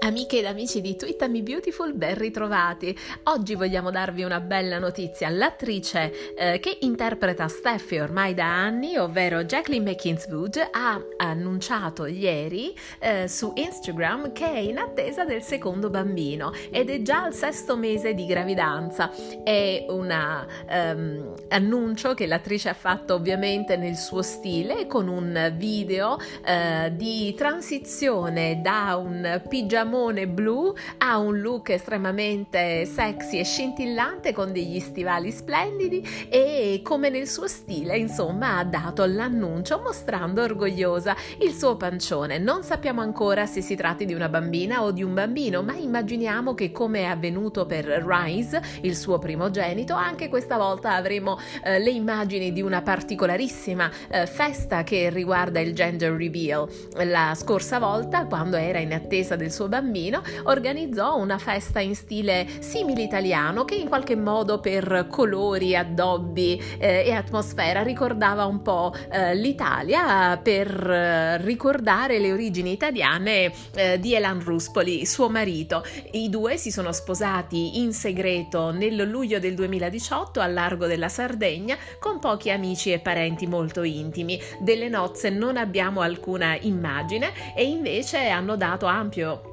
Amiche ed amici di Twittami Beautiful, ben ritrovati. Oggi vogliamo darvi una bella notizia. L'attrice eh, che interpreta Steffi ormai da anni, ovvero Jacqueline McKinswood, ha annunciato ieri eh, su Instagram che è in attesa del secondo bambino ed è già al sesto mese di gravidanza. È un um, annuncio che l'attrice ha fatto ovviamente nel suo stile con un video eh, di transizione da un pigiama salmone blu, ha un look estremamente sexy e scintillante con degli stivali splendidi e come nel suo stile, insomma, ha dato l'annuncio mostrando orgogliosa il suo pancione. Non sappiamo ancora se si tratti di una bambina o di un bambino, ma immaginiamo che come è avvenuto per Rise, il suo primogenito, anche questa volta avremo eh, le immagini di una particolarissima eh, festa che riguarda il gender reveal. La scorsa volta, quando era in attesa del suo bambino, bambino, organizzò una festa in stile simile italiano che in qualche modo per colori, addobbi eh, e atmosfera ricordava un po' eh, l'Italia per eh, ricordare le origini italiane eh, di Elan Ruspoli, suo marito. I due si sono sposati in segreto nel luglio del 2018 al largo della Sardegna con pochi amici e parenti molto intimi. Delle nozze non abbiamo alcuna immagine e invece hanno dato ampio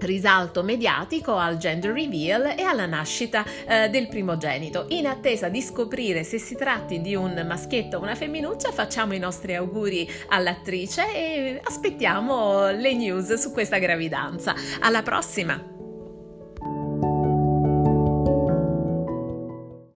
risalto mediatico al gender reveal e alla nascita eh, del primogenito. In attesa di scoprire se si tratti di un maschietto o una femminuccia, facciamo i nostri auguri all'attrice e aspettiamo le news su questa gravidanza. Alla prossima!